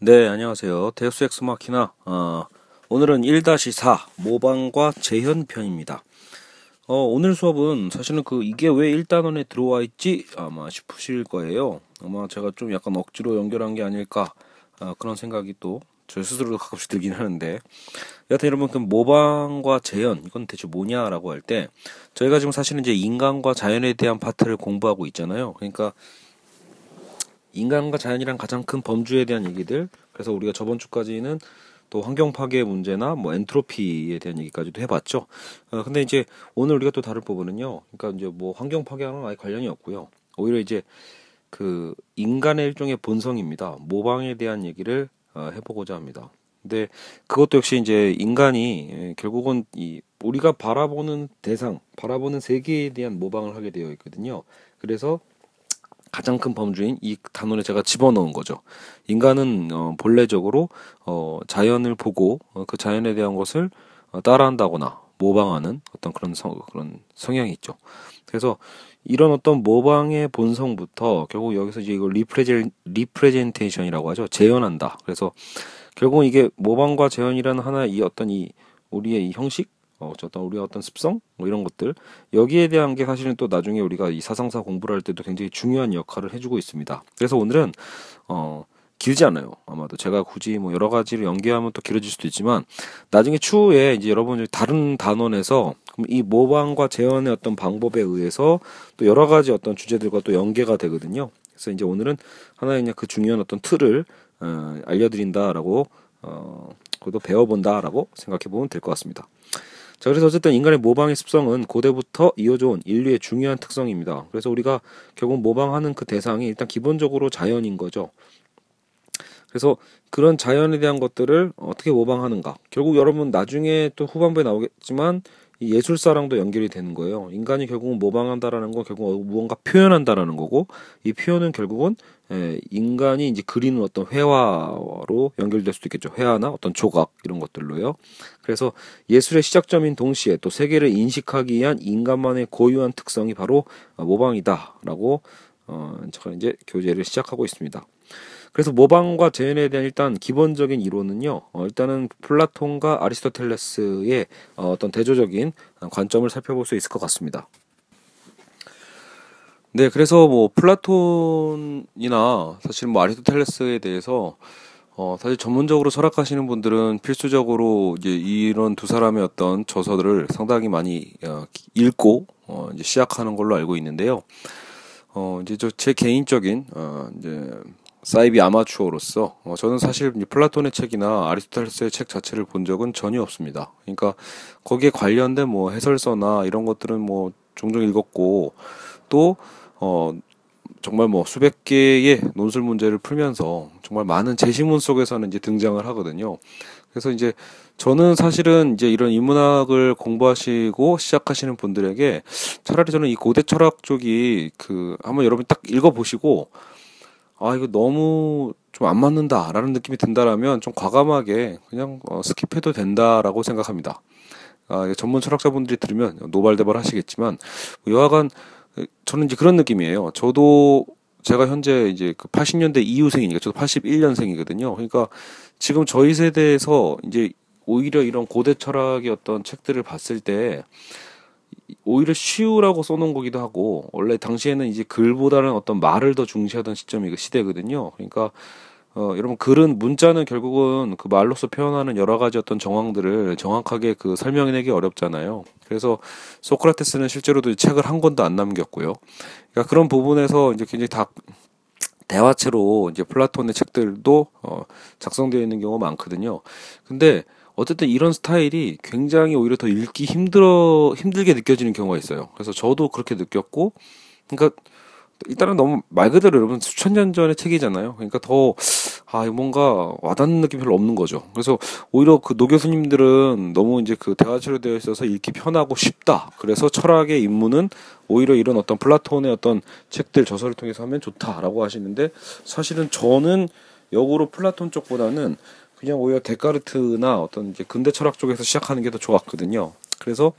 네, 안녕하세요. 데우스 엑스 마키나. 어, 오늘은 1-4 모방과 재현 편입니다. 어, 오늘 수업은 사실은 그 이게 왜 1단원에 들어와 있지 아마 싶으실 거예요. 아마 제가 좀 약간 억지로 연결한 게 아닐까 어, 그런 생각이 또 저 스스로도 가끔씩 들긴 하는데 여하튼 여러분 그 모방과 재현 이건 대체 뭐냐라고 할 때 저희가 지금 사실은 이제 인간과 자연에 대한 파트를 공부하고 있잖아요. 그러니까 인간과 자연이란 가장 큰 범주에 대한 얘기들. 그래서 우리가 저번 주까지는 또 환경 파괴 문제나 뭐 엔트로피에 대한 얘기까지도 해봤죠. 어, 근데 이제 오늘 우리가 또 다룰 부분은요. 그러니까 이제 뭐 환경 파괴와는 아예 관련이 없고요. 오히려 이제 그 인간의 일종의 본성입니다. 모방에 대한 얘기를 어, 해보고자 합니다. 근데 그것도 역시 이제 인간이 예, 결국은 이 우리가 바라보는 대상, 바라보는 세계에 대한 모방을 하게 되어 있거든요. 그래서 가장 큰 범주인 이 단원에 제가 집어넣은 거죠. 인간은 어, 본래적으로 어, 자연을 보고 어, 그 자연에 대한 것을 어, 따라한다거나 모방하는 어떤 그런 성, 그런 성향이 있죠. 그래서 이런 어떤 모방의 본성부터 결국 여기서 이제 이걸 represen representation이라고 하죠. 재현한다. 그래서 결국은 이게 모방과 재현이라는 하나의 이 어떤 이 우리의 이 형식 어, 어떤 우리의 어떤 습성 뭐 이런 것들 여기에 대한 게 사실은 또 나중에 우리가 이 사상사 공부를 할 때도 굉장히 중요한 역할을 해주고 있습니다. 그래서 오늘은 어 길지 않아요. 아마도 제가 굳이 뭐 여러 가지를 연계하면 또 길어질 수도 있지만 나중에 추후에 이제 여러분들 다른 단원에서 이 모방과 재현의 어떤 방법에 의해서 또 여러 가지 어떤 주제들과 또 연계가 되거든요. 그래서 이제 오늘은 하나의 그냥 그 중요한 어떤 틀을 어, 알려드린다라고 어, 그것도 배워본다라고 생각해 보면 될 것 같습니다. 자, 그래서 어쨌든 인간의 모방의 습성은 고대부터 이어져 온 인류의 중요한 특성입니다. 그래서 우리가 결국 모방하는 그 대상이 일단 기본적으로 자연인 거죠. 그래서 그런 자연에 대한 것들을 어떻게 모방하는가. 결국 여러분 나중에 또 후반부에 나오겠지만 이 예술사랑도 연결이 되는 거예요. 인간이 결국은 모방한다라는 건 결국 무언가 표현한다라는 거고 이 표현은 결국은 에, 인간이 이제 그리는 어떤 회화로 연결될 수도 있겠죠. 회화나 어떤 조각 이런 것들로요. 그래서 예술의 시작점인 동시에 또 세계를 인식하기 위한 인간만의 고유한 특성이 바로 모방이다라고 어, 제가 이제 교재를 시작하고 있습니다. 그래서 모방과 재현에 대한 일단 기본적인 이론은요. 어, 일단은 플라톤과 아리스토텔레스의 어, 어떤 대조적인 관점을 살펴볼 수 있을 것 같습니다. 네, 그래서 뭐 플라톤이나 사실 뭐 아리스토텔레스에 대해서 어, 사실 전문적으로 철학하시는 분들은 필수적으로 이제 이런 두 사람의 어떤 저서들을 상당히 많이 어, 읽고 어, 이제 시작하는 걸로 알고 있는데요. 어, 이제 저 제 개인적인 어, 이제 사이비 아마추어로서 어, 저는 사실 플라톤의 책이나 아리스토텔레스의 책 자체를 본 적은 전혀 없습니다. 그러니까 거기에 관련된 뭐 해설서나 이런 것들은 뭐 종종 읽었고 또 어, 정말 뭐 수백 개의 논술 문제를 풀면서 정말 많은 제시문 속에서는 이제 등장을 하거든요. 그래서 이제 저는 사실은 이제 이런 인문학을 공부하시고 시작하시는 분들에게 차라리 저는 이 고대 철학 쪽이 그 한번 여러분 딱 읽어보시고 아 이거 너무 좀 안 맞는다라는 느낌이 든다라면 좀 과감하게 그냥 어, skip해도 된다라고 생각합니다. 아, 전문 철학자분들이 들으면 노발대발 하시겠지만 여하간 저는 이제 그런 느낌이에요. 저도 제가 현재 이제 그 80년대 이후생이니까 저도 81년생이거든요. 그러니까 지금 저희 세대에서 이제 오히려 이런 고대 철학의 어떤 책들을 봤을 때 오히려 쉬우라고 써놓은 거기도 하고 원래 당시에는 이제 글보다는 어떤 말을 더 중시하던 시점이 그 시대거든요. 그러니까 어, 여러분 글은 문자는 결국은 그 말로서 표현하는 여러 가지 어떤 정황들을 정확하게 그 설명해내기 어렵잖아요. 그래서 소크라테스는 실제로도 책을 한 권도 안 남겼고요. 그러니까 그런 부분에서 이제 굉장히 다 대화체로 이제 플라톤의 책들도 어, 작성되어 있는 경우가 많거든요. 근데 어쨌든 이런 스타일이 굉장히 오히려 더 읽기 힘들어 힘들게 느껴지는 경우가 있어요. 그래서 저도 그렇게 느꼈고, 그러니까 일단은 너무 말 그대로 여러분 수천 년 전의 책이잖아요. 그러니까 더, 아, 뭔가 와닿는 느낌 별로 없는 거죠. 그래서 오히려 그 노 교수님들은 너무 이제 그 대화체로 되어 있어서 읽기 편하고 쉽다. 그래서 철학의 입문은 오히려 이런 어떤 플라톤의 어떤 책들 저서를 통해서 하면 좋다라고 하시는데 사실은 저는 역으로 플라톤 쪽보다는 그냥 오히려 데카르트나 어떤 이제 근대 철학 쪽에서 시작하는 게 더 좋았거든요. 그래서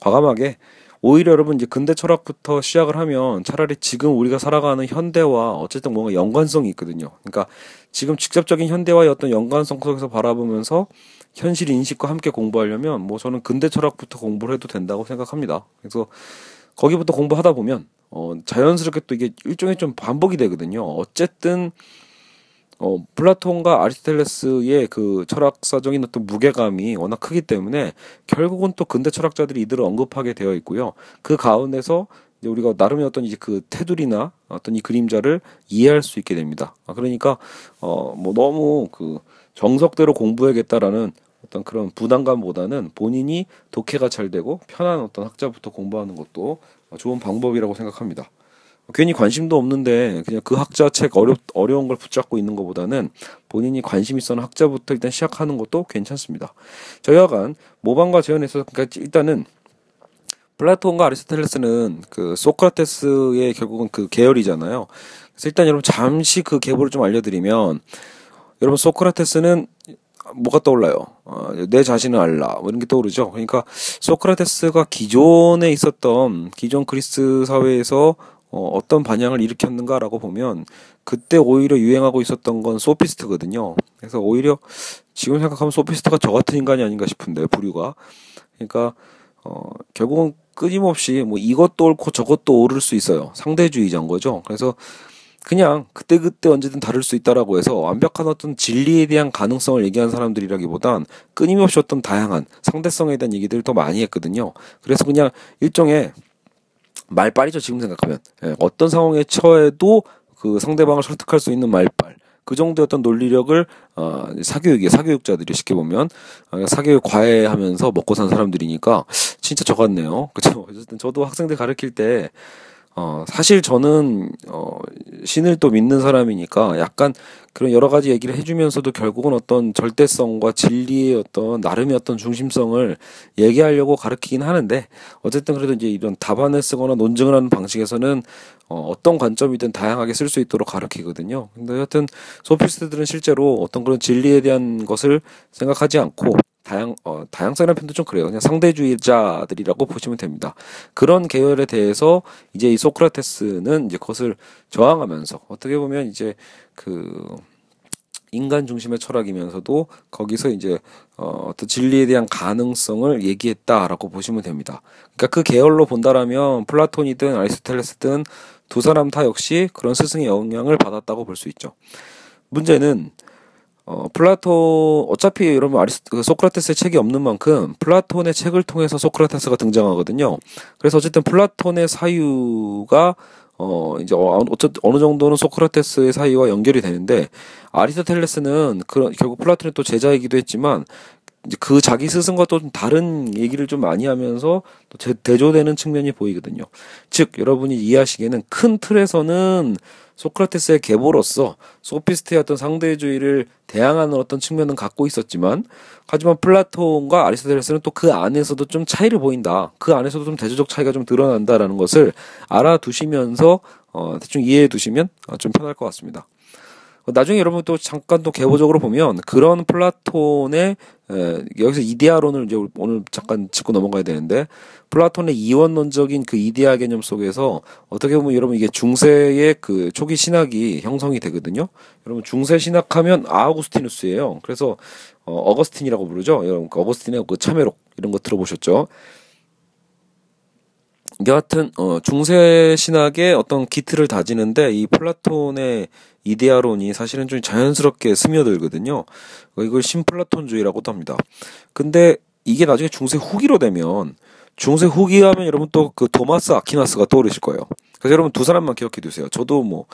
과감하게 오히려 여러분 이제 근대 철학부터 시작을 하면 차라리 지금 우리가 살아가는 현대와 어쨌든 뭔가 연관성이 있거든요. 그러니까 지금 직접적인 현대와의 어떤 연관성 속에서 바라보면서 현실 인식과 함께 공부하려면 뭐 저는 근대 철학부터 공부를 해도 된다고 생각합니다. 그래서 거기부터 공부하다 보면 어 자연스럽게 또 이게 일종의 좀 반복이 되거든요. 어쨌든 어, 플라톤과 아리스텔레스의 그 철학사적인 어떤 무게감이 워낙 크기 때문에 결국은 또 근대 철학자들이 이들을 언급하게 되어 있고요. 그 가운데서 이제 우리가 나름의 어떤 이제 그 테두리나 어떤 이 그림자를 이해할 수 있게 됩니다. 아, 그러니까 어, 뭐 너무 그 정석대로 공부해야겠다라는 어떤 그런 부담감보다는 본인이 독해가 잘 되고 편한 어떤 학자부터 공부하는 것도 좋은 방법이라고 생각합니다. 괜히 관심도 없는데 그냥 그 학자 책 어렵 어려운 걸 붙잡고 있는 것보다는 본인이 관심 있어하는 학자부터 일단 시작하는 것도 괜찮습니다. 저여간 모방과 재현에서 그러니까 일단은 플라톤과 아리스토텔레스는 그 소크라테스의 결국은 그 계열이잖아요. 그래서 일단 여러분 잠시 그 계보를 좀 알려드리면 여러분 소크라테스는 뭐가 떠올라요? 어, 내 자신을 알라 뭐 이런 게 떠오르죠. 그러니까 소크라테스가 기존에 있었던 기존 그리스 사회에서 어, 어떤 반향을 일으켰는가라고 보면 그때 오히려 유행하고 있었던 건 소피스트거든요. 그래서 오히려 지금 생각하면 소피스트가 저 같은 인간이 아닌가 싶은데 부류가 그러니까 어, 결국은 끊임없이 뭐 이것도 옳고 저것도 옳을 수 있어요. 상대주의자인 거죠. 그래서 그냥 그때그때 언제든 다를 수 있다라고 해서 완벽한 어떤 진리에 대한 가능성을 얘기한 사람들이라기보단 끊임없이 어떤 다양한 상대성에 대한 얘기들을 더 많이 했거든요. 그래서 그냥 일종의 말빨이죠 지금 생각하면 예, 어떤 상황에 처해도 그 상대방을 설득할 수 있는 말빨 그 정도의 어떤 논리력을 어, 사교육이 사교육자들이 쉽게 보면 어, 사교육 과외하면서 먹고 산 사람들이니까 진짜 저 같네요. 그렇죠. 어쨌든 저도 학생들 가르칠 때 어, 사실 저는, 어, 신을 또 믿는 사람이니까 약간 그런 여러 가지 얘기를 해주면서도 결국은 어떤 절대성과 진리의 어떤 나름의 어떤 중심성을 얘기하려고 가르치긴 하는데 어쨌든 그래도 이제 이런 답안을 쓰거나 논증을 하는 방식에서는 어, 어떤 관점이든 다양하게 쓸 수 있도록 가르치거든요. 근데 하여튼 소피스트들은 실제로 어떤 그런 진리에 대한 것을 생각하지 않고 다양 어 다양성이라는 표현도 좀 그래요. 그냥 상대주의자들이라고 보시면 됩니다. 그런 계열에 대해서 이제 이 소크라테스는 이제 그것을 저항하면서 어떻게 보면 이제 그 인간 중심의 철학이면서도 거기서 이제 어, 어떤 진리에 대한 가능성을 얘기했다라고 보시면 됩니다. 그러니까 그 계열로 본다라면 플라톤이든 아리스토텔레스든 두 사람 다 역시 그런 스승의 영향을 받았다고 볼 수 있죠. 문제는 어, 플라톤, 어차피 여러분 아리스, 그 소크라테스의 책이 없는 만큼 플라톤의 책을 통해서 소크라테스가 등장하거든요. 그래서 어쨌든 플라톤의 사유가 어, 이제 어, 어느 정도는 소크라테스의 사유와 연결이 되는데 아리스토텔레스는 그런 결국 플라톤의 또 제자이기도 했지만 그 자기 스승과 또 좀 다른 얘기를 좀 많이 하면서 또 대조되는 측면이 보이거든요. 즉 여러분이 이해하시기에는 큰 틀에서는 소크라테스의 계보로서 소피스트의 어떤 상대주의를 대항하는 어떤 측면은 갖고 있었지만 하지만 플라톤과 아리스토텔레스는 또 그 안에서도 좀 차이를 보인다. 그 안에서도 좀 대조적 차이가 좀 드러난다라는 것을 알아두시면서 어, 대충 이해해 두시면 어, 좀 편할 것 같습니다. 나중에 여러분 또 잠깐 또 계보적으로 보면 그런 플라톤의 에, 여기서 이데아론을 이제 오늘 잠깐 짚고 넘어가야 되는데 플라톤의 이원론적인 그 이데아 개념 속에서 어떻게 보면 여러분 이게 중세의 그 초기 신학이 형성이 되거든요. 여러분 중세 신학하면 아우구스티누스예요. 그래서 어, 어거스틴이라고 부르죠. 여러분 그 어거스틴의 그 참회록 이런 거 들어보셨죠? 여하튼 어, 중세 신학의 어떤 기틀을 다지는데 이 플라톤의 이데아론이 사실은 좀 자연스럽게 스며들거든요. 이걸 신플라톤주의라고도 합니다. 근데 이게 나중에 중세 후기로 되면 중세 후기 하면 여러분 또 그 도마스 아키나스가 떠오르실 거예요. 그래서 여러분 두 사람만 기억해 두세요. 저도 뭐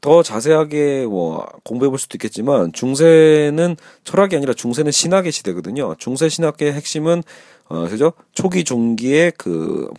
더 자세하게 뭐 공부해 볼 수도 있겠지만 중세는 철학이 아니라 중세는 신학의 시대거든요. 중세 신학의 핵심은 어 그죠? 초기 중기의 그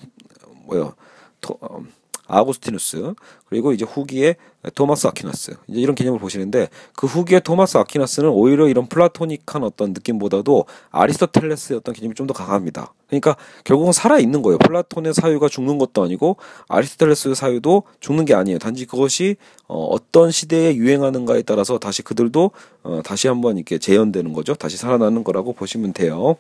뭐요? 토, 어, 아구스티누스 그리고 이제 후기에 토마스 아퀴나스 이제 이런 개념을 보시는데 그 후기에 토마스 아퀴나스는 오히려 이런 플라토닉한 어떤 느낌보다도 아리스토텔레스의 어떤 개념이 좀 더 강합니다. 그러니까 결국은 살아 있는 거예요. 플라톤의 사유가 죽는 것도 아니고 아리스토텔레스의 사유도 죽는 게 아니에요. 단지 그것이 어, 어떤 시대에 유행하는가에 따라서 다시 그들도 어, 다시 한번 이렇게 재현되는 거죠. 다시 살아나는 거라고 보시면 돼요.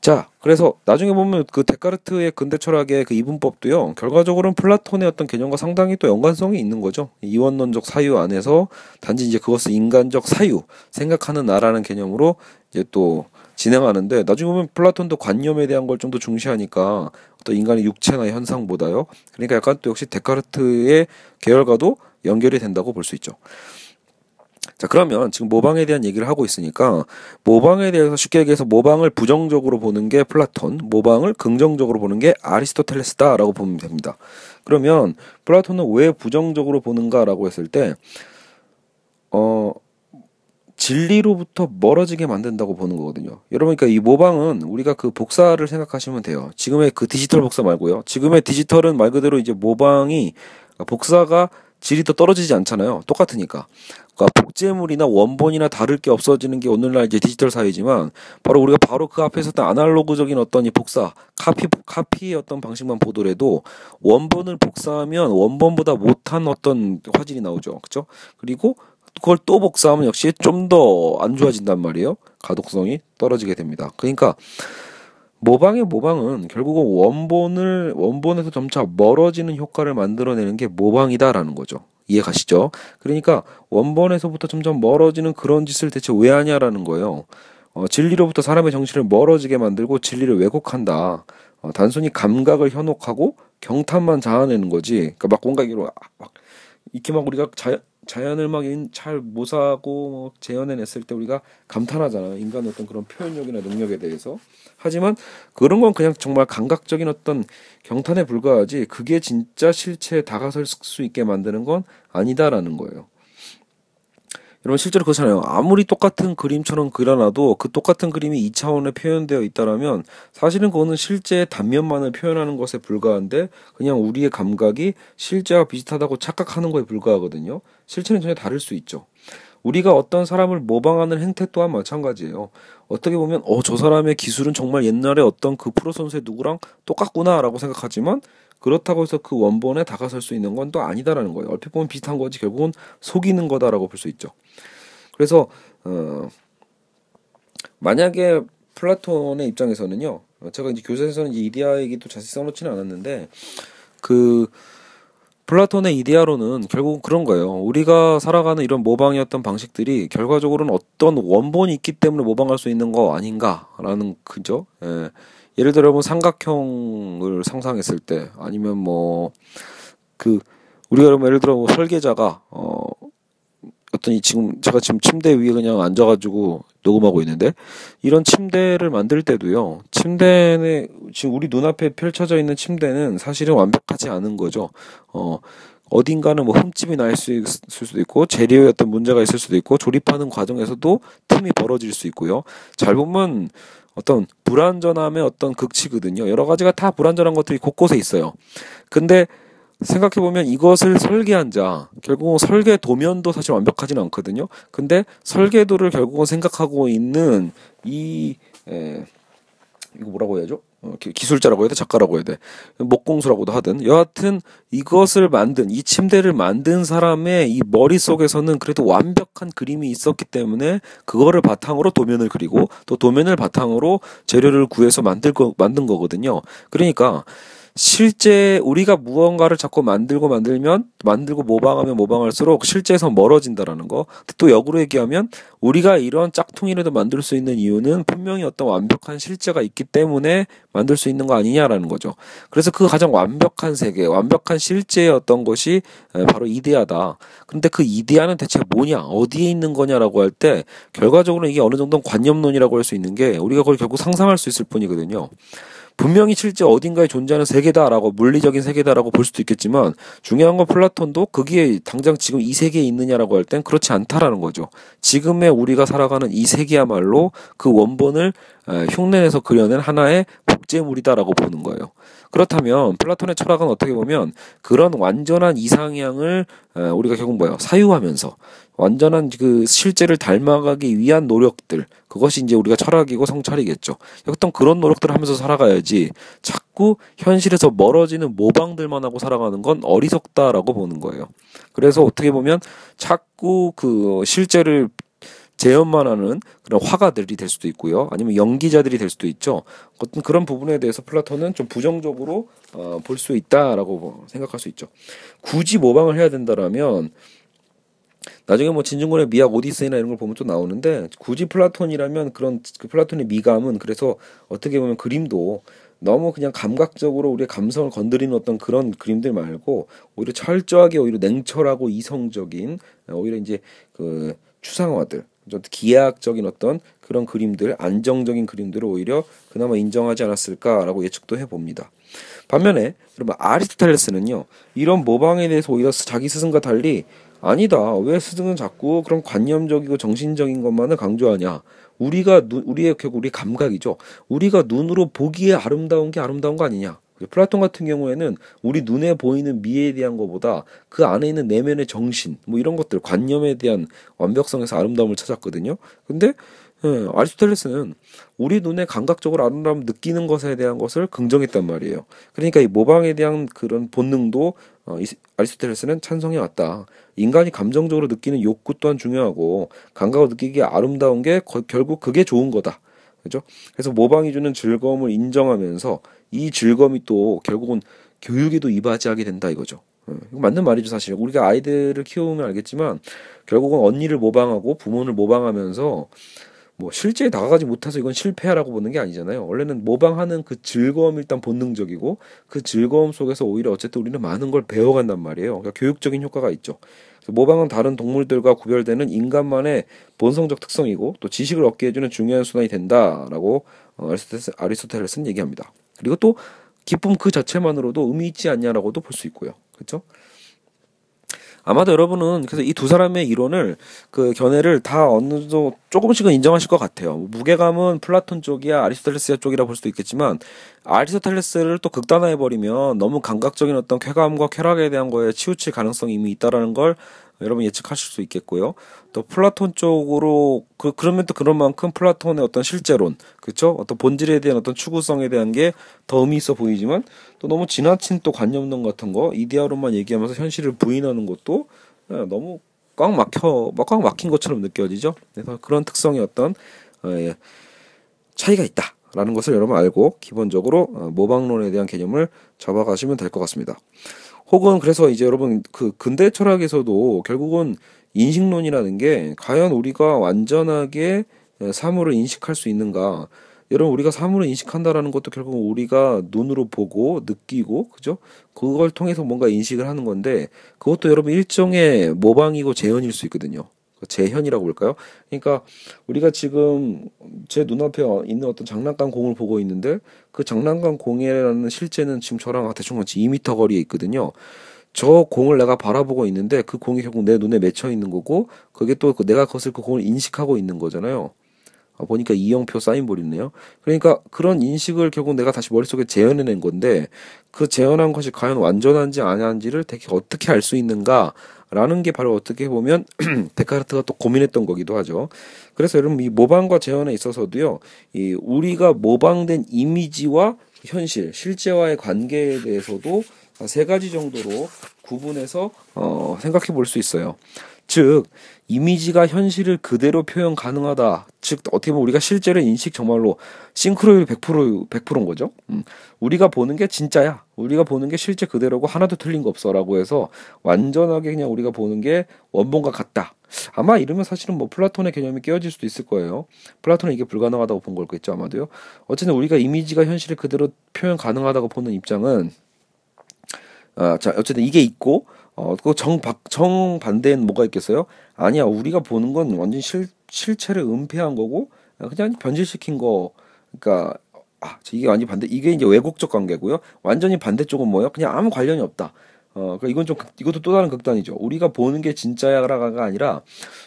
자, 그래서 나중에 보면 그 데카르트의 근대 철학의 그 이분법도요, 결과적으로는 플라톤의 어떤 개념과 상당히 또 연관성이 있는 거죠. 이원론적 사유 안에서 단지 이제 그것을 인간적 사유, 생각하는 나라는 개념으로 이제 또 진행하는데 나중에 보면 플라톤도 관념에 대한 걸 좀 더 중시하니까 어떤 인간의 육체나 현상보다요. 그러니까 약간 또 역시 데카르트의 계열과도 연결이 된다고 볼 수 있죠. 자, 그러면 지금 모방에 대한 얘기를 하고 있으니까 모방에 대해서 쉽게 얘기해서 모방을 부정적으로 보는 게 플라톤, 모방을 긍정적으로 보는 게 아리스토텔레스다라고 보면 됩니다. 그러면 플라톤은 왜 부정적으로 보는가라고 했을 때 어, 진리로부터 멀어지게 만든다고 보는 거거든요. 여러분, 그러니까 이 모방은 우리가 그 복사를 생각하시면 돼요. 지금의 그 디지털 복사 말고요. 지금의 디지털은 말 그대로 이제 모방이 복사가 질이 더 떨어지지 않잖아요. 똑같으니까. 그러니까 복제물이나 원본이나 다를 게 없어지는 게 오늘날 이제 디지털 사회지만 바로 우리가 바로 그 앞에 있었던 아날로그적인 어떤 이 복사, 카피, 카피의 어떤 방식만 보더라도 원본을 복사하면 원본보다 못한 어떤 화질이 나오죠. 그죠? 그리고 그걸 또 복사하면 역시 좀 더 안 좋아진단 말이에요. 가독성이 떨어지게 됩니다. 그러니까 모방의 모방은 결국은 원본을 원본에서 점차 멀어지는 효과를 만들어내는 게 모방이다라는 거죠. 이해 가시죠? 그러니까 원본에서부터 점점 멀어지는 그런 짓을 대체 왜 하냐라는 거예요. 어, 진리로부터 사람의 정신을 멀어지게 만들고 진리를 왜곡한다. 어, 단순히 감각을 현혹하고 경탄만 자아내는 거지. 그러니까 막 뭔가 이로 막 이렇게 막 우리가 자, 자연을 막잘 모사하고 뭐 재현해냈을 때 우리가 감탄하잖아요. 인간의 어떤 그런 표현력이나 능력에 대해서. 하지만 그런 건 그냥 정말 감각적인 어떤 경탄에 불과하지 그게 진짜 실체에 다가설 수 있게 만드는 건 아니다라는 거예요. 여러분 실제로 그렇잖아요. 아무리 똑같은 그림처럼 그려놔도 그 똑같은 그림이 2차원에 표현되어 있다라면 사실은 그거는 실제의 단면만을 표현하는 것에 불과한데 그냥 우리의 감각이 실제와 비슷하다고 착각하는 거에 불과하거든요. 실체는 전혀 다를 수 있죠. 우리가 어떤 사람을 모방하는 행태 또한 마찬가지예요. 어떻게 보면 어 저 사람의 기술은 정말 옛날에 어떤 그 프로 선수의 누구랑 똑같구나라고 생각하지만 그렇다고 해서 그 원본에 다가설 수 있는 건 또 아니다라는 거예요. 얼핏 보면 비슷한 거지 결국은 속이는 거다라고 볼 수 있죠. 그래서 어 만약에 플라톤의 입장에서는요. 제가 이제 교재에서는 이제 이디아 얘기도 자세히 써놓지는 않았는데 그 플라톤의 이데아로는 결국 그런 거예요. 우리가 살아가는 이런 모방이었던 방식들이 결과적으로는 어떤 원본이 있기 때문에 모방할 수 있는 거 아닌가라는 그죠? 예. 예를 들어 뭐 삼각형을 상상했을 때 아니면 뭐 그 우리가 예를 들어 뭐 설계자가 어 어떤 이 지금 제가 지금 침대 위에 그냥 앉아가지고 녹음하고 있는데 이런 침대를 만들 때도요 침대는 지금 우리 눈앞에 펼쳐져 있는 침대는 사실은 완벽하지 않은 거죠. 어 어딘가는 뭐 흠집이 날 수 있을 수도 있고 재료에 어떤 문제가 있을 수도 있고 조립하는 과정에서도 틈이 벌어질 수 있고요 잘 보면 어떤 불완전함의 어떤 극치거든요 여러 가지가 다 불완전한 것들이 곳곳에 있어요 근데 생각해 보면 이것을 설계한 자, 결국은 설계 도면도 사실 완벽하지는 않거든요. 근데 설계도를 결국은 생각하고 있는 이, 에, 이거 뭐라고 해야죠? 어, 기술자라고 해야 돼? 작가라고 해야 돼? 목공수라고도 하든. 여하튼 이것을 만든, 이 침대를 만든 사람의 이 머릿속에서는 그래도 완벽한 그림이 있었기 때문에 그거를 바탕으로 도면을 그리고 또 도면을 바탕으로 재료를 구해서 만들 거, 만든 거거든요. 그러니까 실제 우리가 무언가를 자꾸 만들고 만들면 만들고 모방하면 모방할수록 실제에서 멀어진다라는 거. 또 역으로 얘기하면 우리가 이런 짝퉁이라도 만들 수 있는 이유는 분명히 어떤 완벽한 실제가 있기 때문에 만들 수 있는 거 아니냐라는 거죠. 그래서 그 가장 완벽한 세계, 완벽한 실제의 어떤 것이 바로 이데아다. 근데 그 이데아는 대체 뭐냐, 어디에 있는 거냐라고 할 때 결과적으로 이게 어느 정도 관념론이라고 할 수 있는 게 우리가 그걸 결국 상상할 수 있을 뿐이거든요. 분명히 실제 어딘가에 존재하는 세계다라고 물리적인 세계다라고 볼 수도 있겠지만 중요한 건 플라톤도 그게 당장 지금 이 세계에 있느냐라고 할 땐 그렇지 않다라는 거죠. 지금의 우리가 살아가는 이 세계야말로 그 원본을 흉내내서 그려낸 하나의 복제물이다라고 보는 거예요. 그렇다면 플라톤의 철학은 어떻게 보면 그런 완전한 이상향을 우리가 결국 뭐예요? 사유하면서 완전한 그 실제를 닮아가기 위한 노력들 그것이 이제 우리가 철학이고 성찰이겠죠. 어떤 그런 노력들을 하면서 살아가야지 자꾸 현실에서 멀어지는 모방들만 하고 살아가는 건 어리석다라고 보는 거예요. 그래서 어떻게 보면 자꾸 그 실제를 재현만 하는 그런 화가들이 될 수도 있고요. 아니면 연기자들이 될 수도 있죠. 어떤 그런 부분에 대해서 플라톤은 좀 부정적으로 어, 볼 수 있다라고 생각할 수 있죠. 굳이 모방을 해야 된다라면 나중에 뭐 진중권의 미학 오디세이나 이런 걸 보면 또 나오는데 굳이 플라톤이라면 그런 그 플라톤의 미감은 그래서 어떻게 보면 그림도 너무 그냥 감각적으로 우리의 감성을 건드리는 어떤 그런 그림들 말고 오히려 철저하게 오히려 냉철하고 이성적인 오히려 이제 그 추상화들 기하학적인 어떤 그런 그림들 안정적인 그림들을 오히려 그나마 인정하지 않았을까라고 예측도 해봅니다. 반면에 여러분 아리스토텔레스는요 이런 모방에 대해서 오히려 자기 스승과 달리 아니다 왜 스승은 자꾸 그런 관념적이고 정신적인 것만을 강조하냐 우리가 눈, 우리의 결국 우리 감각이죠. 우리가 눈으로 보기에 아름다운 게 아름다운 거 아니냐. 플라톤 같은 경우에는 우리 눈에 보이는 미에 대한 것보다 그 안에 있는 내면의 정신, 뭐 이런 것들, 관념에 대한 완벽성에서 아름다움을 찾았거든요. 근데 예, 아리스토텔레스는 우리 눈에 감각적으로 아름다움 느끼는 것에 대한 것을 긍정했단 말이에요. 그러니까 이 모방에 대한 그런 본능도 어, 아리스토텔레스는 찬성해 왔다. 인간이 감정적으로 느끼는 욕구 또한 중요하고 감각을 느끼기에 아름다운 게 거, 결국 그게 좋은 거다. 그죠? 그래서 모방이 주는 즐거움을 인정하면서 이 즐거움이 또 결국은 교육에도 이바지하게 된다 이거죠. 어, 이거 맞는 말이죠 사실. 우리가 아이들을 키우면 알겠지만 결국은 언니를 모방하고 부모를 모방하면서 뭐 실제 다가가지 못해서 이건 실패라고 보는 게 아니잖아요. 원래는 모방하는 그 즐거움 일단 본능적이고 그 즐거움 속에서 오히려 어쨌든 우리는 많은 걸 배워간단 말이에요. 그러니까 교육적인 효과가 있죠. 모방은 다른 동물들과 구별되는 인간만의 본성적 특성이고 또 지식을 얻게 해주는 중요한 수단이 된다라고 어, 아리스토텔레스는 얘기합니다. 그리고 또 기쁨 그 자체만으로도 의미 있지 않냐라고도 볼 수 있고요. 그렇죠? 아마도 여러분은 그래서 이 두 사람의 이론을 그 견해를 다 어느 정도 조금씩은 인정하실 것 같아요. 무게감은 플라톤 쪽이냐 아리스토텔레스 쪽이라 볼 수도 있겠지만 아리스토텔레스를 또 극단화해 버리면 너무 감각적인 어떤 쾌감과 쾌락에 대한 거에 치우칠 가능성이 이미 있다라는 걸 여러분 예측하실 수 있겠고요. 또 플라톤 쪽으로 그 그러면 또 그런 만큼 플라톤의 어떤 실재론, 그렇죠? 어떤 본질에 대한 어떤 추구성에 대한 게 더 의미 있어 보이지만 또 너무 지나친 또 관념론 같은 거 이데아론만 얘기하면서 현실을 부인하는 것도 예, 너무 꽉 막혀 꽉 막힌 것처럼 느껴지죠. 그래서 그런 특성의 어떤 어, 예, 차이가 있다. 라는 것을 여러분 알고 기본적으로 어, 모방론에 대한 개념을 잡아가시면 될 것 같습니다. 혹은 그래서 이제 여러분 그 근대 철학에서도 결국은 인식론이라는 게 과연 우리가 완전하게 사물을 인식할 수 있는가? 여러분 우리가 사물을 인식한다라는 것도 결국 우리가 눈으로 보고 느끼고 그죠? 그걸 통해서 뭔가 인식을 하는 건데 그것도 여러분 일종의 모방이고 재현일 수 있거든요. 재현이라고 볼까요? 그러니까 우리가 지금 제 눈앞에 있는 어떤 장난감 공을 보고 있는데 그 장난감 공이라는 실제는 지금 저랑 대충 같이 2미터 거리에 있거든요. 저 공을 내가 바라보고 있는데 그 공이 결국 내 눈에 맺혀 있는 거고 그게 또그 내가 그것을 그 공을 인식하고 있는 거잖아요. 아, 보니까 이영표 사인볼 있네요. 그러니까 그런 인식을 결국 내가 다시 머릿속에 재현해낸 건데 그 재현한 것이 과연 완전한지 아니한지를 되게 어떻게 알 수 있는가 라는 게 바로 어떻게 보면 데카르트가 또 고민했던 거기도 하죠. 그래서 여러분 이 모방과 재현에 있어서도요, 이 우리가 모방된 이미지와 현실, 실제와의 관계에 대해서도 세 가지 정도로 구분해서 어, 생각해 볼 수 있어요. 즉 이미지가 현실을 그대로 표현 가능하다. 즉 어떻게 보면 우리가 실제로 인식 정말로 싱크로율 100% 100%인 거죠. 음, 우리가 보는 게 진짜야. 우리가 보는 게 실제 그대로고 하나도 틀린 거 없어라고 해서 완전하게 그냥 우리가 보는 게 원본과 같다. 아마 이러면 사실은 뭐 플라톤의 개념이 깨어질 수도 있을 거예요. 플라톤은 이게 불가능하다고 본 걸겠죠 아마도요. 어쨌든 우리가 이미지가 현실을 그대로 표현 가능하다고 보는 입장은 아, 자 어쨌든 이게 있고 어, 그 정, 정반대엔 뭐가 있겠어요? 아니야, 우리가 보는 건 완전 실, 실체를 은폐한 거고, 그냥 변질시킨 거, 그니까, 아, 이게 완전 반대, 이게 이제 왜곡적 관계고요. 완전히 반대쪽은 뭐예요? 그냥 아무 관련이 없다. 어, 그러니까 이건 좀, 이것도 또 다른 극단이죠. 우리가 보는 게 진짜야라가 아니라,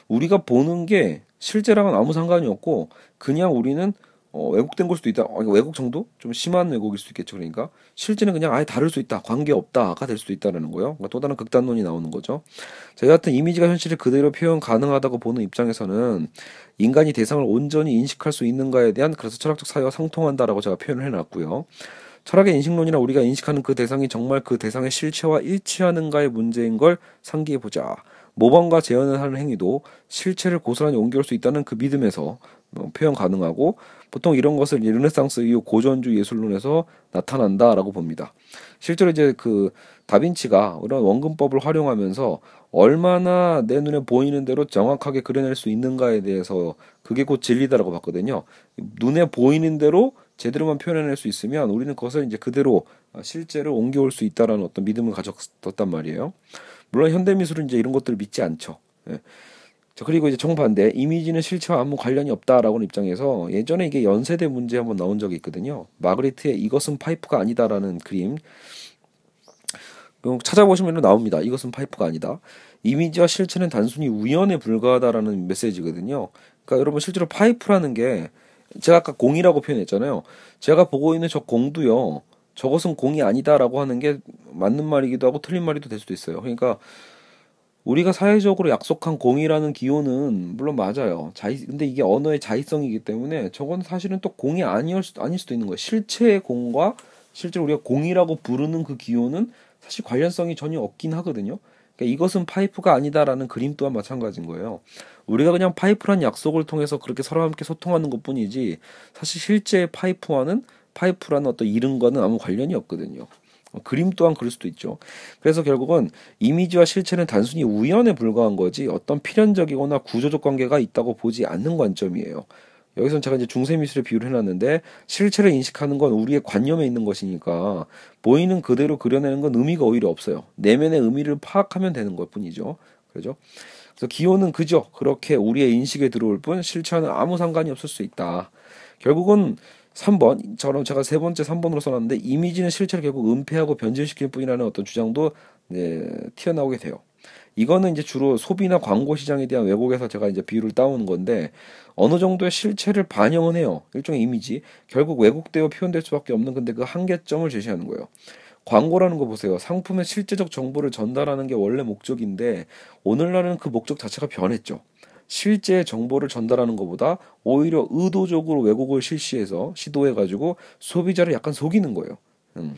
우리가 보는 게 실제랑은 아무 상관이 없고, 그냥 우리는 어, 왜곡된 걸 수도 있다. 어, 왜곡 정도? 좀 심한 왜곡일 수도 있겠죠. 그러니까 실제는 그냥 아예 다를 수 있다. 관계 없다가 될 수도 있다라는 거예요. 그러니까 또 다른 극단론이 나오는 거죠. 저희 같은 이미지가 현실을 그대로 표현 가능하다고 보는 입장에서는 인간이 대상을 온전히 인식할 수 있는가에 대한 그래서 철학적 사유와 상통한다라고 제가 표현을 해놨고요. 철학의 인식론이나 우리가 인식하는 그 대상이 정말 그 대상의 실체와 일치하는가의 문제인 걸 상기해 보자. 모방과 재현을 하는 행위도 실체를 고스란히 옮겨올 수 있다는 그 믿음에서 어, 표현 가능하고 보통 이런 것을 르네상스 이후 고전주 예술론에서 나타난다라고 봅니다. 실제로 이제 그 다빈치가 이런 원근법을 활용하면서 얼마나 내 눈에 보이는 대로 정확하게 그려낼 수 있는가에 대해서 그게 곧 진리다라고 봤거든요. 눈에 보이는 대로 제대로만 표현해낼 수 있으면 우리는 그것을 이제 그대로 실제로 옮겨올 수 있다라는 어떤 믿음을 가졌단 말이에요. 물론 현대 미술은 이제 이런 것들을 믿지 않죠. 예. 자, 그리고 이제 정반대 이미지는 실체와 아무 관련이 없다라고는 입장에서 예전에 이게 연세대 문제 한번 나온 적이 있거든요. 마그리트의 이것은 파이프가 아니다라는 그림 찾아보시면 나옵니다. 이것은 파이프가 아니다. 이미지와 실체는 단순히 우연에 불과하다라는 메시지거든요. 그러니까 여러분 실제로 파이프라는 게 제가 아까 공이라고 표현했잖아요. 제가 보고 있는 저 공도요. 저것은 공이 아니다라고 하는 게 맞는 말이기도 하고 틀린 말이도 될 수도 있어요. 그러니까 우리가 사회적으로 약속한 공이라는 기호는 물론 맞아요. 자의 근데 이게 언어의 자의성이기 때문에 저건 사실은 또 공이 아니올 수, 아닐 수도 있는 거예요. 실체의 공과 실제로 우리가 공이라고 부르는 그 기호는 사실 관련성이 전혀 없긴 하거든요. 그러니까 이것은 파이프가 아니다라는 그림 또한 마찬가지인 거예요. 우리가 그냥 파이프란 약속을 통해서 그렇게 서로 함께 소통하는 것 뿐이지 사실 실제 파이프와는 파이프라는 어떤 이름과는 아무 관련이 없거든요. 어, 그림 또한 그럴 수도 있죠. 그래서 결국은 이미지와 실체는 단순히 우연에 불과한 거지 어떤 필연적이거나 구조적 관계가 있다고 보지 않는 관점이에요. 여기서는 제가 이제 중세 미술의 비유를 해놨는데 실체를 인식하는 건 우리의 관념에 있는 것이니까 보이는 그대로 그려내는 건 의미가 오히려 없어요. 내면의 의미를 파악하면 되는 것 뿐이죠. 그죠? 그래서 기호는 그죠. 그렇게 우리의 인식에 들어올 뿐 실체와는 아무 상관이 없을 수 있다. 결국은 3번 저는 제가 세 번째 3번으로 써놨는데 이미지는 실체를 결국 은폐하고 변질시킬 뿐이라는 어떤 주장도 네, 튀어나오게 돼요. 이거는 이제 주로 소비나 광고 시장에 대한 왜곡에서 제가 이제 비율을 따오는 건데 어느 정도의 실체를 반영은 해요. 일종의 이미지. 결국 왜곡되어 표현될 수밖에 없는 근데 그 한계점을 제시하는 거예요. 광고라는 거 보세요. 상품의 실제적 정보를 전달하는 게 원래 목적인데 오늘날은 그 목적 자체가 변했죠. 실제 정보를 전달하는 것보다 오히려 의도적으로 왜곡을 실시해서 시도해가지고 소비자를 약간 속이는 거예요. 음.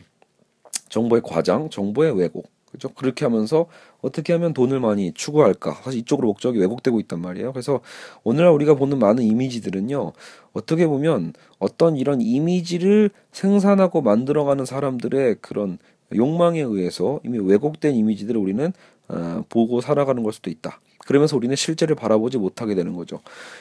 정보의 과장, 정보의 왜곡. 그죠? 그렇게 하면서 어떻게 하면 돈을 많이 추구할까? 사실 이쪽으로 목적이 왜곡되고 있단 말이에요. 그래서 오늘날 우리가 보는 많은 이미지들은요, 어떻게 보면 어떤 이런 이미지를 생산하고 만들어가는 사람들의 그런 욕망에 의해서 이미 왜곡된 이미지들을 우리는 어, 보고 살아가는 걸 수도 있다. 그러면서 우리는 실제를 바라보지 못하게 되는 거죠.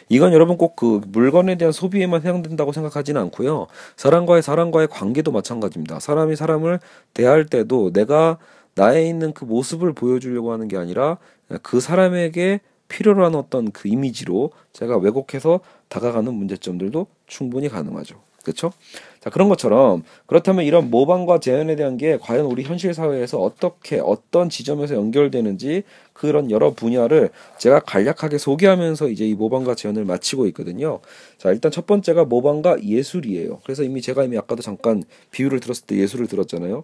이건 여러분 꼭 그 물건에 대한 소비에만 해당된다고 생각하지는 않고요. 사람과의 사람과의 관계도 마찬가지입니다. 사람이 사람을 대할 때도 내가 나에 있는 그 모습을 보여주려고 하는 게 아니라 그 사람에게 필요로 하는 어떤 그 이미지로 제가 왜곡해서 다가가는 문제점들도 충분히 가능하죠. 그렇죠? 자 그런 것처럼 그렇다면 이런 모방과 재현에 대한 게 과연 우리 현실 사회에서 어떻게 어떤 지점에서 연결되는지 그런 여러 분야를 제가 간략하게 소개하면서 이제 이 모방과 재현을 마치고 있거든요. 자 일단 첫 번째가 모방과 예술이에요. 그래서 이미 제가 이미 아까도 잠깐 비유를 들었을 때 예술을 들었잖아요.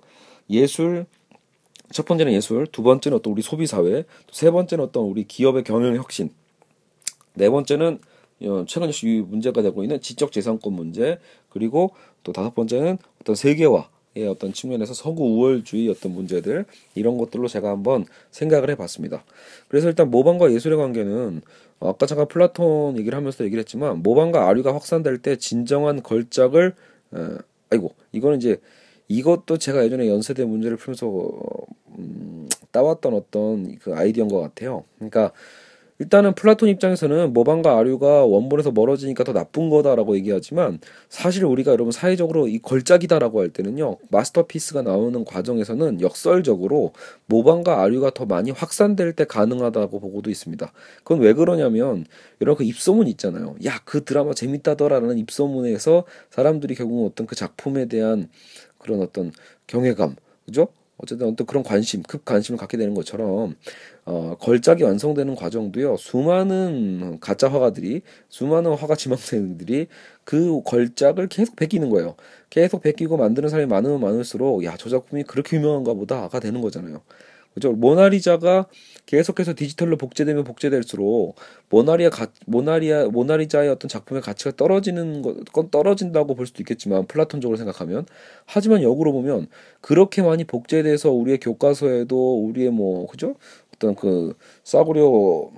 예술 첫 번째는 예술, 두 번째는 어떤 우리 소비 사회, 세 번째는 어떤 우리 기업의 경영 혁신, 네 번째는 어, 최근 이 문제가 되고 있는 지적 재산권 문제, 그리고 또 다섯 번째는 어떤 세계화 의 어떤 측면에서 서구 우월주의 어떤 문제들 이런 것들로 제가 한번 생각을 해봤습니다. 그래서 일단 모방과 예술의 관계는 어, 아까 잠깐 플라톤 얘기를 하면서 얘기를 했지만 모방과 아류가 확산될 때 진정한 걸작을 에, 아이고 이거는 이제 이것도 제가 예전에 연세대 문제를 풀면서 음, 따왔던 어떤 그 아이디어인 것 같아요. 그러니까 일단은 플라톤 입장에서는 모방과 아류가 원본에서 멀어지니까 더 나쁜 거다라고 얘기하지만 사실 우리가 여러분 사회적으로 이 걸작이다라고 할 때는요 masterpiece가 나오는 과정에서는 역설적으로 모방과 아류가 더 많이 확산될 때 가능하다고 보고도 있습니다. 그건 왜 그러냐면 여러분 그 입소문 있잖아요. 야 그 드라마 재밌다더라라는 입소문에서 사람들이 결국 어떤 그 작품에 대한 그런 어떤 경외감, 그죠? 어쨌든 어떤 그런 관심, 급 관심을 갖게 되는 것처럼 어, 걸작이 완성되는 과정도요. 수많은 가짜 화가들이, 수많은 화가 지망생들이 그 걸작을 계속 베끼는 거예요. 계속 베끼고 만드는 사람이 많으면 많을수록 야 저 작품이 그렇게 유명한가 보다가 되는 거잖아요. 그죠? 모나리자가 계속해서 디지털로 복제되면 복제될수록 모나리아 가, 모나리아 모나리자의 어떤 작품의 가치가 떨어지는 건 떨어진다고 볼 수도 있겠지만 플라톤적으로 생각하면 하지만 역으로 보면 그렇게 많이 복제돼서 우리의 교과서에도 우리의 뭐 그죠? 어떤 그 싸구려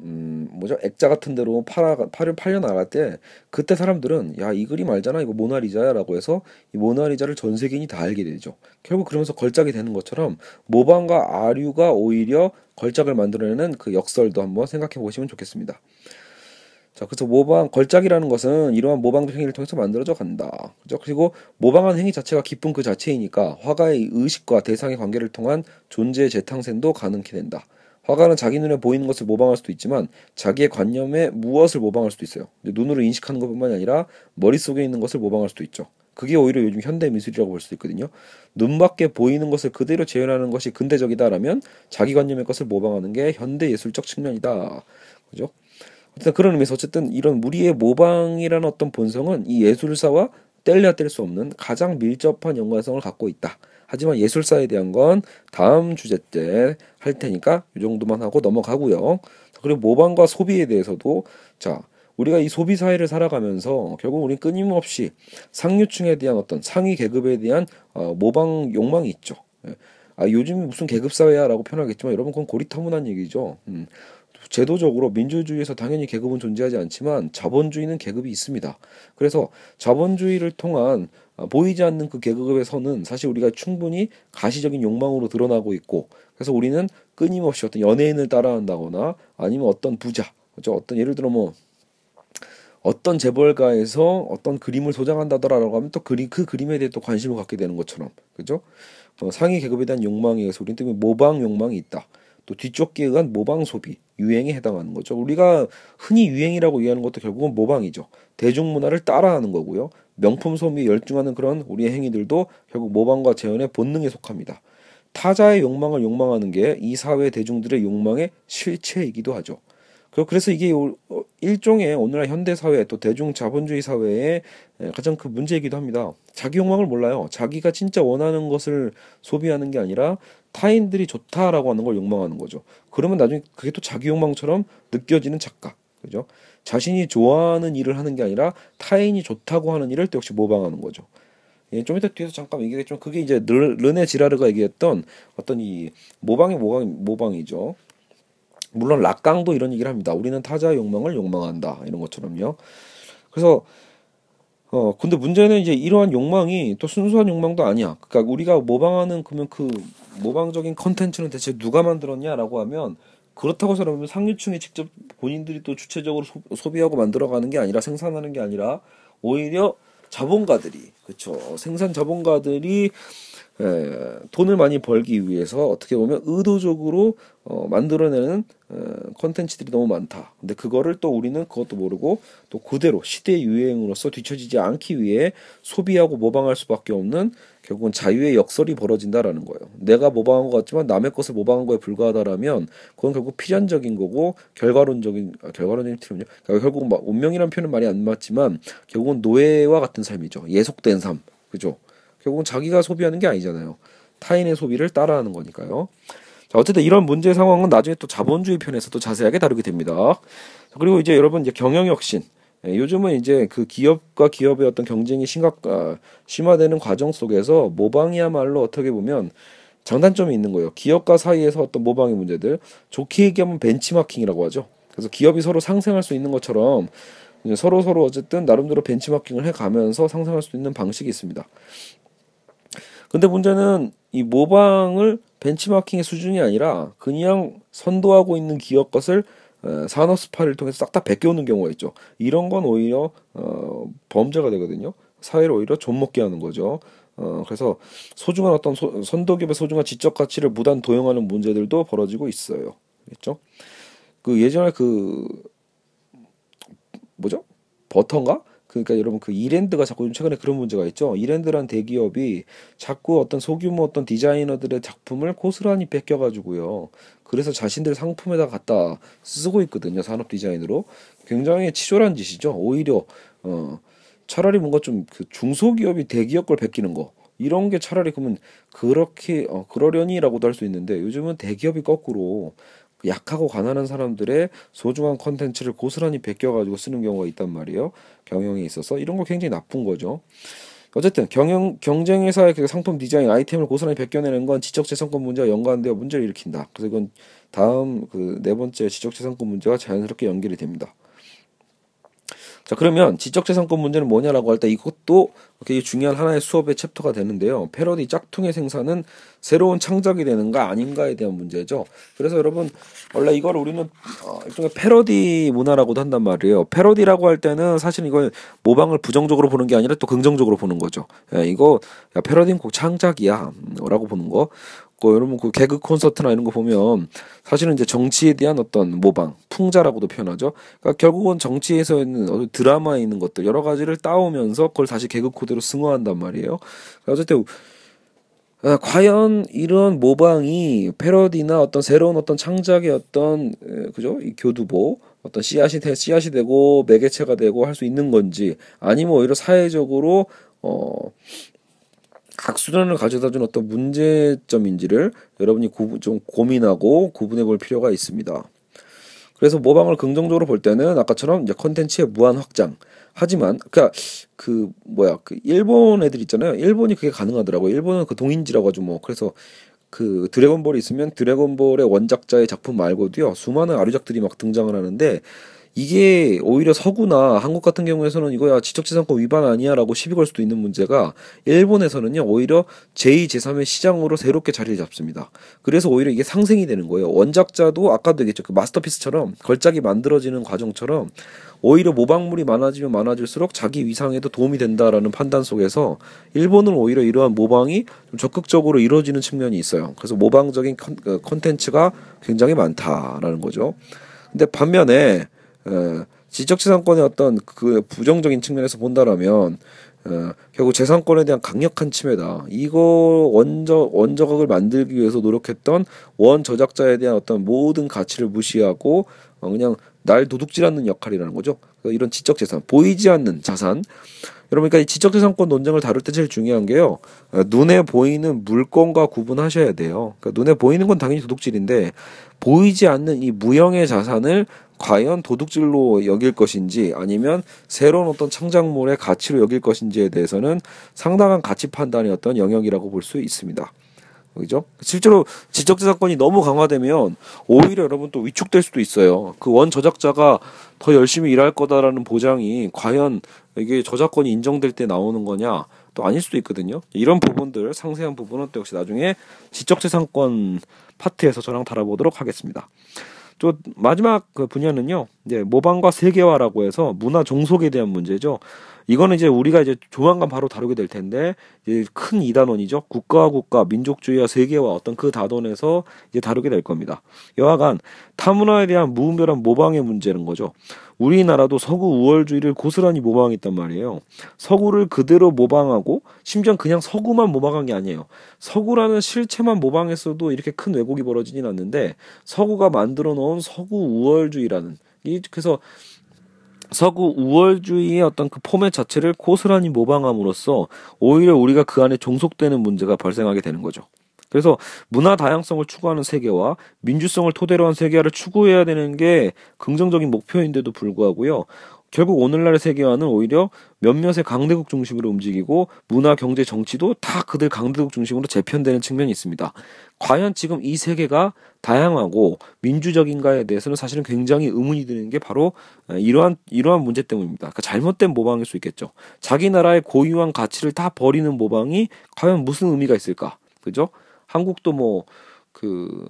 음 뭐죠 액자 같은 데로 팔아 팔려 팔려 나갈 때 그때 사람들은 야 이 그림 알잖아 이거 모나리자야라고 해서 이 모나리자를 전 세계인이 다 알게 되죠. 결국 그러면서 걸작이 되는 것처럼 모방과 아류가 오히려 걸작을 만들어내는 그 역설도 한번 생각해 보시면 좋겠습니다. 자, 그래서 모방 걸작이라는 것은 이러한 모방 행위를 통해서 만들어져 간다. 그죠? 그리고 모방한 행위 자체가 기쁨 그 자체이니까 화가의 의식과 대상의 관계를 통한 존재의 재탕생도 가능케 된다. 화가는 자기 눈에 보이는 것을 모방할 수도 있지만 자기의 관념에 무엇을 모방할 수도 있어요. 눈으로 인식하는 것뿐만이 아니라 머릿속에 있는 것을 모방할 수도 있죠. 그게 오히려 요즘 현대 미술이라고 볼 수 있거든요. 눈밖에 보이는 것을 그대로 재현하는 것이 근대적이다라면 자기 관념의 것을 모방하는 게 현대 예술적 측면이다. 그죠? 어쨌든 그런 의미에서 어쨌든 이런 무리의 모방이라는 어떤 본성은 이 예술사와 뗄래야 뗄 수 없는 가장 밀접한 연관성을 갖고 있다. 하지만 예술사에 대한 건 다음 주제 때 할 테니까 이 정도만 하고 넘어가고요. 그리고 모방과 소비에 대해서도 자 우리가 이 소비 사회를 살아가면서 결국 우리 끊임없이 상류층에 대한 어떤 상위 계급에 대한 어, 모방 욕망이 있죠. 예. 아 요즘 무슨 계급 사회야라고 표현하겠지만 여러분 그건 고리타분한 얘기죠. 음. 제도적으로 민주주의에서 당연히 계급은 존재하지 않지만 자본주의는 계급이 있습니다. 그래서 자본주의를 통한 아, 보이지 않는 그 계급의 선은 사실 우리가 충분히 가시적인 욕망으로 드러나고 있고 그래서 우리는 끊임없이 어떤 연예인을 따라한다거나 아니면 어떤 부자 그죠 어떤 예를 들어 뭐 어떤 재벌가에서 어떤 그림을 소장한다더라라고 하면 또 그림 그 그림에 대해 또 관심을 갖게 되는 것처럼 그죠 어, 상위 계급에 대한 욕망에 의해서 우리는 또 모방 욕망이 있다. 또 뒤쫓기에 의한 모방 소비, 유행에 해당하는 거죠. 우리가 흔히 유행이라고 이해하는 것도 결국은 모방이죠. 대중문화를 따라하는 거고요. 명품 소비에 열중하는 그런 우리의 행위들도 결국 모방과 재현의 본능에 속합니다. 타자의 욕망을 욕망하는 게 이 사회 대중들의 욕망의 실체이기도 하죠. 그래서 이게 어, 일종의 오늘날 현대 사회 또 대중 자본주의 사회의 가장 큰 문제이기도 합니다. 자기 욕망을 몰라요. 자기가 진짜 원하는 것을 소비하는 게 아니라 타인들이 좋다라고 하는 걸 욕망하는 거죠. 그러면 나중에 그게 또 자기 욕망처럼 느껴지는 착각. 그죠? 자신이 좋아하는 일을 하는 게 아니라 타인이 좋다고 하는 일을 또 역시 모방하는 거죠. 예, 좀 이따 뒤에서 잠깐 얘기했지만 그게 이제 르네 지라르가 얘기했던 어떤 이 모방의 모방 모방이죠. 물론 락강도 이런 얘기를 합니다. 우리는 타자의 욕망을 욕망한다 이런 것처럼요. 그래서 어 근데 문제는 이제 이러한 욕망이 또 순수한 욕망도 아니야. 그러니까 우리가 모방하는 그러면 그 모방적인 컨텐츠는 대체 누가 만들었냐라고 하면 그렇다고 해서 그러면 상류층이 직접 본인들이 또 주체적으로 소, 비하고 만들어가는 게 아니라 생산하는 게 아니라 오히려 자본가들이 그렇죠 생산 자본가들이 에, 돈을 많이 벌기 위해서 어떻게 보면 의도적으로 어, 만들어내는 컨텐츠들이 너무 많다. 근데 그거를 또 우리는 그것도 모르고 또 그대로 시대 유행으로서 뒤처지지 않기 위해 소비하고 모방할 수밖에 없는 결국은 자유의 역설이 벌어진다라는 거예요. 내가 모방한 것 같지만 남의 것을 모방한 거에 불과하다라면 그건 결국 필연적인 거고 결과론적인 아, 결과론적인 틀은요. 그러니까 결국 막 운명이라는 표현은 말이 안 맞지만 결국은 노예와 같은 삶이죠. 예속된 삶, 그죠? 결국은 자기가 소비하는 게 아니잖아요. 타인의 소비를 따라하는 거니까요. 자, 어쨌든 이런 문제 상황은 나중에 또 자본주의 편에서 또 자세하게 다루게 됩니다. 그리고 이제 여러분 이제 경영혁신. 예, 요즘은 이제 그 기업과 기업의 어떤 경쟁이 심각, 아, 심화되는 과정 속에서 모방이야말로 어떻게 보면 장단점이 있는 거예요. 기업과 사이에서 어떤 모방의 문제들. 좋게 얘기하면 벤치마킹이라고 하죠. 그래서 기업이 서로 상생할 수 있는 것처럼 서로 서로 어쨌든 나름대로 벤치마킹을 해 가면서 상생할 수 있는 방식이 있습니다. 근데 문제는 이 모방을 벤치마킹의 수준이 아니라 그냥 선도하고 있는 기업 것을 어, 산업 스파를 통해서 싹 다 베껴오는 경우가 있죠. 이런 건 오히려 어, 범죄가 되거든요. 사회를 오히려 좀먹게 하는 거죠. 어, 그래서 소중한 어떤 소, 선도기업의 소중한 지적 가치를 무단 도용하는 문제들도 벌어지고 있어요. 그렇죠? 그 예전에 그 뭐죠? 버터인가? 그러니까 여러분 그 이랜드가 자꾸 최근에 그런 문제가 있죠. 이랜드란 대기업이 자꾸 어떤 소규모 어떤 디자이너들의 작품을 고스란히 뺏겨가지고요. 그래서 자신들 상품에다 갖다 쓰고 있거든요. 산업 디자인으로 굉장히 치졸한 짓이죠. 오히려 어 차라리 뭔가 좀 그 중소기업이 대기업 걸 베끼는 거 이런 게 차라리 그러면 그렇게 어 그러려니라고도 할 수 있는데 요즘은 대기업이 거꾸로 약하고 가난한 사람들의 소중한 컨텐츠를 고스란히 베껴가지고 쓰는 경우가 있단 말이에요. 경영에 있어서 이런 거 굉장히 나쁜 거죠. 어쨌든 경영 경쟁 회사의 그 상품 디자인 아이템을 고스란히 베껴내는 건 지적재산권 문제와 연관되어 문제를 일으킨다. 그래서 이건 다음 그 네 번째 지적재산권 문제와 자연스럽게 연결이 됩니다. 자 그러면 지적재산권 문제는 뭐냐라고 할 때 이것도 굉장히 중요한 하나의 수업의 챕터가 되는데요. 패러디 짝퉁의 생산은 새로운 창작이 되는가 아닌가에 대한 문제죠. 그래서 여러분 원래 이걸 우리는 어, 일종의 패러디 문화라고도 한단 말이에요. 패러디라고 할 때는 사실 이걸 모방을 부정적으로 보는 게 아니라 또 긍정적으로 보는 거죠. 야, 이거 야, 패러디는 꼭 창작이야 라고 보는 거. 그 여러분 그 개그 콘서트나 이런 거 보면 사실은 이제 정치에 대한 어떤 모방, 풍자라고도 표현하죠. 그러니까 결국은 정치에서 있는 드라마에 있는 것들 여러 가지를 따오면서 그걸 다시 개그 코드로 승화한단 말이에요. 그러니까 어쨌든 아, 과연 이런 모방이 패러디나 어떤 새로운 어떤 창작의 어떤 그죠 이 교두보 어떤 씨앗이 되, 씨앗이 되고 매개체가 되고 할 수 있는 건지 아니면 오히려 사회적으로 어각 수련을 가져다 준 어떤 문제점인지를 여러분이 구, 좀 고민하고 구분해 볼 필요가 있습니다. 그래서 모방을 긍정적으로 볼 때는 아까처럼 이제 컨텐츠의 무한 확장. 하지만 그니까 그 뭐야 그 일본 애들 있잖아요. 일본이 그게 가능하더라고요. 일본은 그 동인지라고 하죠 뭐. 그래서 그 드래곤볼이 있으면 드래곤볼의 원작자의 작품 말고도요 수많은 아류작들이 막 등장을 하는데 이게 오히려 서구나 한국 같은 경우에서는 이거야 지적재산권 위반 아니야라고 시비 걸 수도 있는 문제가 일본에서는요 오히려 제2, 제3의 시장으로 새롭게 자리를 잡습니다. 그래서 오히려 이게 상생이 되는 거예요. 원작자도 아까도 얘기했죠. 그 마스터피스처럼 걸작이 만들어지는 과정처럼 오히려 모방물이 많아지면 많아질수록 자기 위상에도 도움이 된다라는 판단 속에서 일본은 오히려 이러한 모방이 좀 적극적으로 이루어지는 측면이 있어요. 그래서 모방적인 그 컨텐츠가 굉장히 많다라는 거죠. 근데 반면에 어, 지적재산권의 어떤 그 부정적인 측면에서 본다라면 어, 결국 재산권에 대한 강력한 침해다. 이거 원저 원저각을 만들기 위해서 노력했던 원 저작자에 대한 어떤 모든 가치를 무시하고 어, 그냥 날 도둑질하는 역할이라는 거죠. 이런 지적재산, 보이지 않는 자산. 여러분, 그러니까 이 지적재산권 논쟁을 다룰 때 제일 중요한 게요. 어, 눈에 보이는 물건과 구분하셔야 돼요. 그러니까 눈에 보이는 건 당연히 도둑질인데 보이지 않는 이 무형의 자산을 과연 도둑질로 여길 것인지 아니면 새로운 어떤 창작물의 가치로 여길 것인지에 대해서는 상당한 가치 판단의 어떤 영역이라고 볼 수 있습니다. 그죠? 실제로 지적재산권이 너무 강화되면 오히려 여러분 또 위축될 수도 있어요. 그 원 저작자가 더 열심히 일할 거다라는 보장이 과연 이게 저작권이 인정될 때 나오는 거냐 또 아닐 수도 있거든요. 이런 부분들 상세한 부분은 또 역시 나중에 지적재산권 파트에서 저랑 다뤄보도록 하겠습니다. 또 마지막 그 분야는요. 이제 모방과 세계화라고 해서 문화 종속에 대한 문제죠. 이거는 이제 우리가 이제 조만간 바로 다루게 될 텐데 이제 큰 이단원이죠. 국가와 국가, 민족주의와 세계화 어떤 그 다돈에서 이제 다루게 될 겁니다. 여하간 타문화에 대한 무분별한 모방의 문제는 거죠. 우리나라도 서구 우월주의를 고스란히 모방했단 말이에요. 서구를 그대로 모방하고 심지어 그냥 서구만 모방한 게 아니에요. 서구라는 실체만 모방했어도 이렇게 큰 왜곡이 벌어지진 않는데 서구가 만들어 놓은 서구 우월주의라는 이 그래서 서구 우월주의의 어떤 그 포맷 자체를 고스란히 모방함으로써 오히려 우리가 그 안에 종속되는 문제가 발생하게 되는 거죠. 그래서 문화 다양성을 추구하는 세계와 민주성을 토대로 한 세계화를 추구해야 되는 게 긍정적인 목표인데도 불구하고요. 결국 오늘날의 세계화는 오히려 몇몇의 강대국 중심으로 움직이고 문화, 경제, 정치도 다 그들 강대국 중심으로 재편되는 측면이 있습니다. 과연 지금 이 세계가 다양하고 민주적인가에 대해서는 사실은 굉장히 의문이 드는 게 바로 이러한 이러한 문제 때문입니다. 그러니까 잘못된 모방일 수 있겠죠. 자기 나라의 고유한 가치를 다 버리는 모방이 과연 무슨 의미가 있을까? 그죠? 한국도 뭐 그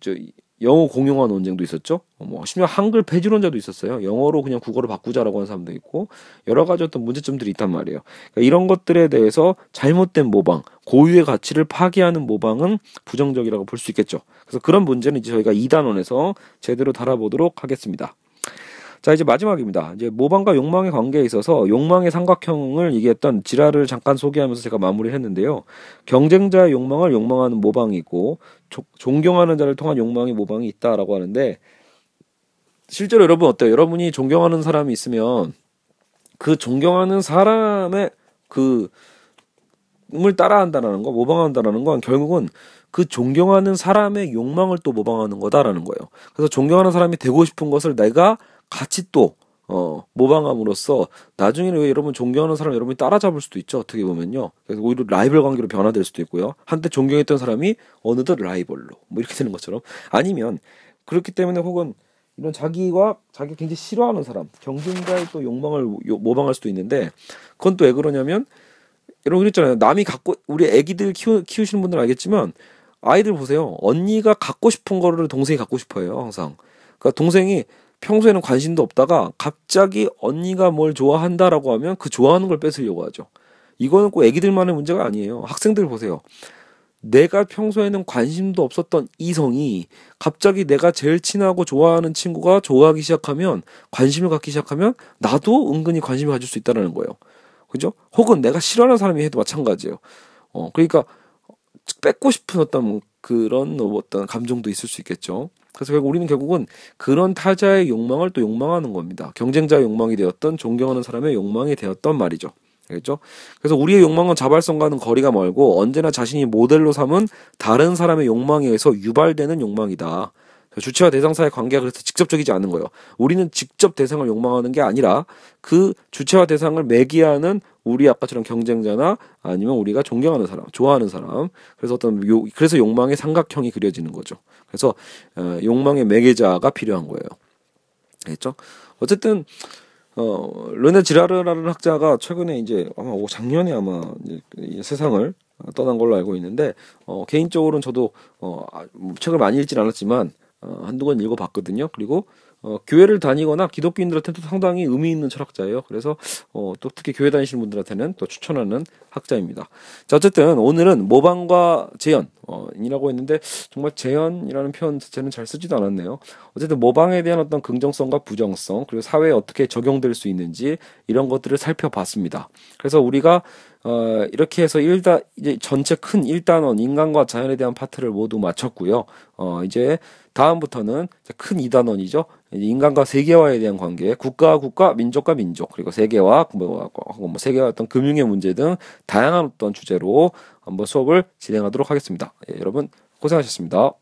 저 영어 공용화 논쟁도 있었죠. 뭐 심지어 한글 폐지론자도 있었어요. 영어로 그냥 국어로 바꾸자라고 하는 사람도 있고 여러 가지 어떤 문제점들이 있단 말이에요. 그러니까 이런 것들에 대해서 잘못된 모방, 고유의 가치를 파괴하는 모방은 부정적이라고 볼 수 있겠죠. 그래서 그런 문제는 이제 저희가 2단원에서 제대로 다뤄보도록 하겠습니다. 자 이제 마지막입니다. 이제 모방과 욕망의 관계에 있어서 욕망의 삼각형을 얘기했던 지라를 잠깐 소개하면서 제가 마무리를 했는데요. 경쟁자의 욕망을 욕망하는 모방이고 조, 존경하는 자를 통한 욕망의 모방이 있다라고 하는데 실제로 여러분 어때요? 여러분이 존경하는 사람이 있으면 그 존경하는 사람의 그 을 따라한다라는 거, 모방한다라는 건 결국은 그 존경하는 사람의 욕망을 또 모방하는 거다라는 거예요. 그래서 존경하는 사람이 되고 싶은 것을 내가 같이 또 어, 모방함으로써 나중에는 왜 여러분 존경하는 사람 여러분이 따라잡을 수도 있죠. 어떻게 보면요. 그래서 오히려 라이벌 관계로 변화될 수도 있고요. 한때 존경했던 사람이 어느덧 라이벌로 뭐 이렇게 되는 것처럼 아니면 그렇기 때문에 혹은 이런 자기와 자기가 굉장히 싫어하는 사람, 경쟁자의 또 욕망을 모방할 수도 있는데 그건 또 왜 그러냐면 여러분 그랬잖아요. 남이 갖고 우리 애기들 키우, 키우시는 분들은 알겠지만 아이들 보세요. 언니가 갖고 싶은 거를 동생이 갖고 싶어해요. 항상. 그러니까 동생이 평소에는 관심도 없다가 갑자기 언니가 뭘 좋아한다라고 하면 그 좋아하는 걸 뺏으려고 하죠. 이거는 꼭 애기들만의 문제가 아니에요. 학생들 보세요. 내가 평소에는 관심도 없었던 이성이 갑자기 내가 제일 친하고 좋아하는 친구가 좋아하기 시작하면 관심을 갖기 시작하면 나도 은근히 관심을 가질 수 있다는 거예요. 그죠? 혹은 내가 싫어하는 사람이 해도 마찬가지예요. 어, 그러니까 뺏고 싶은 어떤 그런 어떤 감정도 있을 수 있겠죠. 그래서 결국 우리는 결국은 그런 타자의 욕망을 또 욕망하는 겁니다. 경쟁자의 욕망이 되었던 존경하는 사람의 욕망이 되었던 말이죠. 알겠죠? 그래서 우리의 욕망은 자발성과는 거리가 멀고 언제나 자신이 모델로 삼은 다른 사람의 욕망에 의해서 유발되는 욕망이다. 주체와 대상 사이의 관계가 그래서 직접적이지 않은 거예요. 우리는 직접 대상을 욕망하는 게 아니라 그 주체와 대상을 매개하는 우리 아까처럼 경쟁자나 아니면 우리가 존경하는 사람, 좋아하는 사람. 그래서 어떤 요, 그래서 욕망의 삼각형이 그려지는 거죠. 그래서 어, 욕망의 매개자가 필요한 거예요. 알겠죠? 어쨌든 어, 르네 지라르라는 학자가 최근에 이제 아마 작년에 아마 세상을 떠난 걸로 알고 있는데 어, 개인적으로는 저도 어, 아, 뭐 책을 많이 읽진 않았지만 어, 한두 권 읽어봤거든요. 그리고 어, 교회를 다니거나 기독교인들한테도 상당히 의미 있는 철학자예요. 그래서 어, 또 특히 교회 다니시는 분들한테는 또 추천하는 학자입니다. 자 어쨌든 오늘은 모방과 재현 어, 이라고 했는데 정말 재현이라는 표현 자체는 잘 쓰지도 않았네요. 어쨌든 모방에 대한 어떤 긍정성과 부정성 그리고 사회에 어떻게 적용될 수 있는지 이런 것들을 살펴봤습니다. 그래서 우리가 어, 이렇게 해서 일단 이제 전체 큰 1단원 인간과 자연에 대한 파트를 모두 마쳤고요. 어, 이제 다음부터는 큰 2단원이죠. 인간과 세계화에 대한 관계, 국가와 국가, 민족과 민족, 그리고 세계화, 뭐, 뭐 세계화 어떤 금융의 문제 등 다양한 어떤 주제로 한번 수업을 진행하도록 하겠습니다. 예, 여러분 고생하셨습니다.